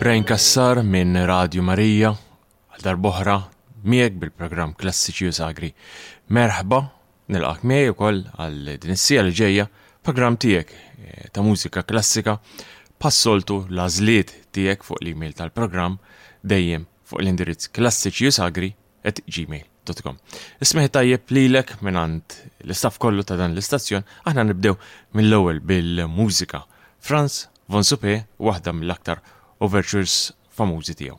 Brian Cassar minn Radju Marija, għal darboħra, miegħek bil-programm Klassiċi u Sagri. Merħba, nilqak miegħi wkoll għal din is-sija li ġejja, programm tiegħek eh, ta' mużika klassika, passoltu l-għażliet tiegħek fuq l-email tal-programm dejjem fuq l-indirizz klassiċi u sagri at gmail.com. Ismiħ tajjeb lilek minn għand l-istaff kollu ta' dan l-istazzjon, aħna nibdew mill-ewwel bil-mużika. Franz von Supe, waħda mill-aktar overtures famużi tiegħu.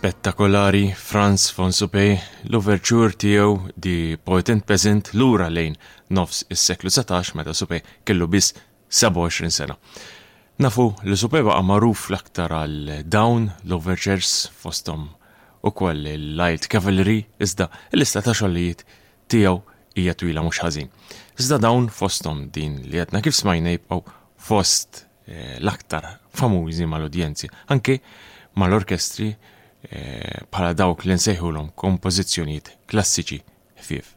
spettakolari Franz von Supey l-overture tiegħu di Poet and Peasant lura lejn nofs is-seklu 19 meta Supey kellu biss 27 sena. Nafu li Supe baqa' magħruf l-aktar għal dawn l-overtures, fosthom ukoll il-Light Cavalry, iżda l-lista ta' xogħlijiet tiegħu hija twila mhux ħażin. Iżda dawn, fosthom din li għadna kif smajna jibqgħu fost l-aktar famużi mal-udjenzi, anki mal-orkestri bħala dawk li nsejħulhom kompożizzjonijiet klassiċi ħfief.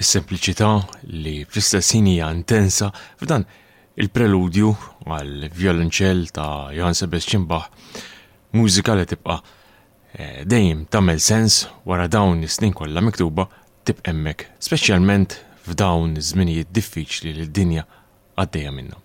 is-sempliċità li fl-istess ħin hija intensa f'dan il-preludju għal vjolonċell ta' Johann Sebastian Bach, mużika li tibqa' eh, dejjem tagħmel sens wara dawn is-snin kollha miktuba tib hemmhekk, speċjalment f'dawn iż-żminijiet diffiċli li d-dinja għaddejja minnhom.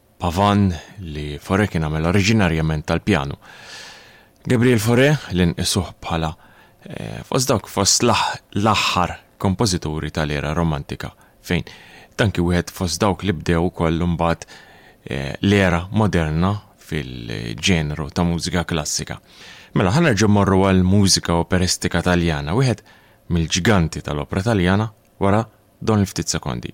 Pavan, li Fauré kien għamel oriġinarjament tal-pjanu. Gabriel Fauré, li nqisuh bħala fost dawk fost l-aħħar kompożituri tal-era romantika, fejn dan kien wieħed fost dawk li bdew ukoll imbagħad l-era moderna fil-ġenru ta' mużika klassika. Mela ħa nerġgħu mmorru għall-mużika operistika Taljana, wieħed mill-ġganti tal-opra Taljana wara dawn il-ftit sekondi.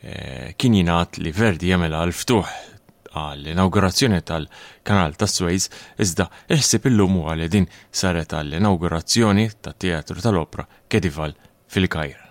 Eh, kien jingħad li Verdi jagħmilha għal ftuħ għall inaugurazzjoni tal-Kanal tas Suez, iżda il-ħsieb illum huwa li din saret għall inaugurazzjoni tat-Teatru tal-Opra Kedival fil-Kajr.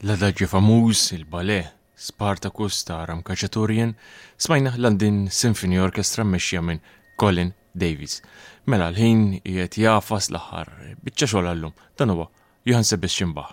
L-adaġġi famuż il-bale Spartacus ta' Ram Kaċaturjen smajna l-London Symphony Orchestra mmexxija minn Colin Davies. Mela l-ħin qiegħed jafas l-aħħar biċċa xogħol għallum dan huwa Johann Sebastian Bach.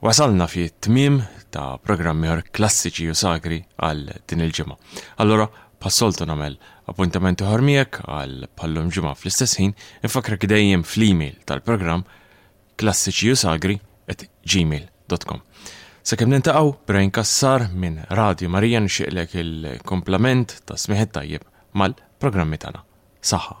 Wasalna fi tmiem ta' programm ieħor klassiċi u sagri għal din il-ġimgħa. Allura, bħas-soltu nagħmel appuntament ieħor miegħek għal bħallum ġimgħa fl-istess ħin, infakrek dejjem fl-email tal-programm klassiċi u sagri at gmail.com. Sakemm nintaqgħu Brian Kassar minn Radio Marija nixtieqlek il-komplament ta' smieħ tajjeb mal-programmi tagħna. Saħħa.